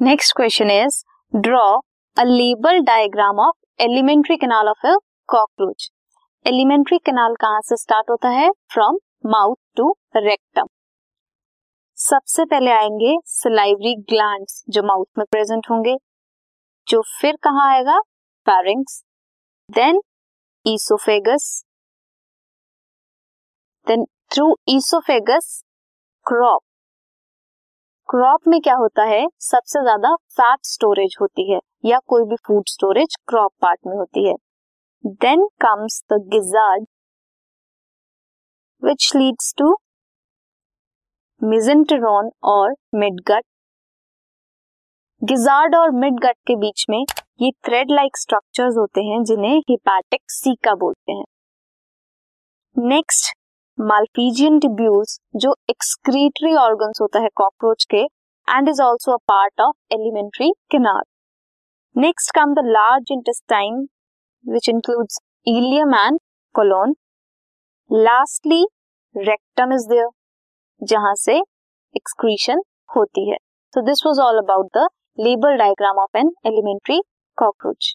Next question is draw a label diagram of alimentary canal of a cockroach alimentary canal कहाँ से start होता है? From mouth to rectum सबसे पहले आएँगे सलाइवरी ग्लैंड्स जो माउथ में प्रेजेंट होंगे, जो फिर कहा आएगा? Pharynx then oesophagus then through oesophagus crop crop में क्या होता है? सबसे ज़्यादा फैट स्टोरेज होती है या कोई भी फ़ूड स्टोरेज क्रॉप पार्ट में होती है। Then comes the gizzard which leads to mesenteron और मिडगट गिजार्ड और मिडगट के बीच में ये थ्रेड लाइक स्ट्रक्चर्स होते हैं जिन्हें हिपैटिक सीका बोलते हैं। नेक्स्ट मालफीजियन टिब्यूल्स जो एक्सक्रीटरी ऑर्गन होता है कॉकरोच के and is also a part of alimentary canal next come the large intestine which includes ileum and colon lastly rectum is there जहाँ से एक्सक्रीशन होती है. So this was all about the label diagram of an alimentary cockroach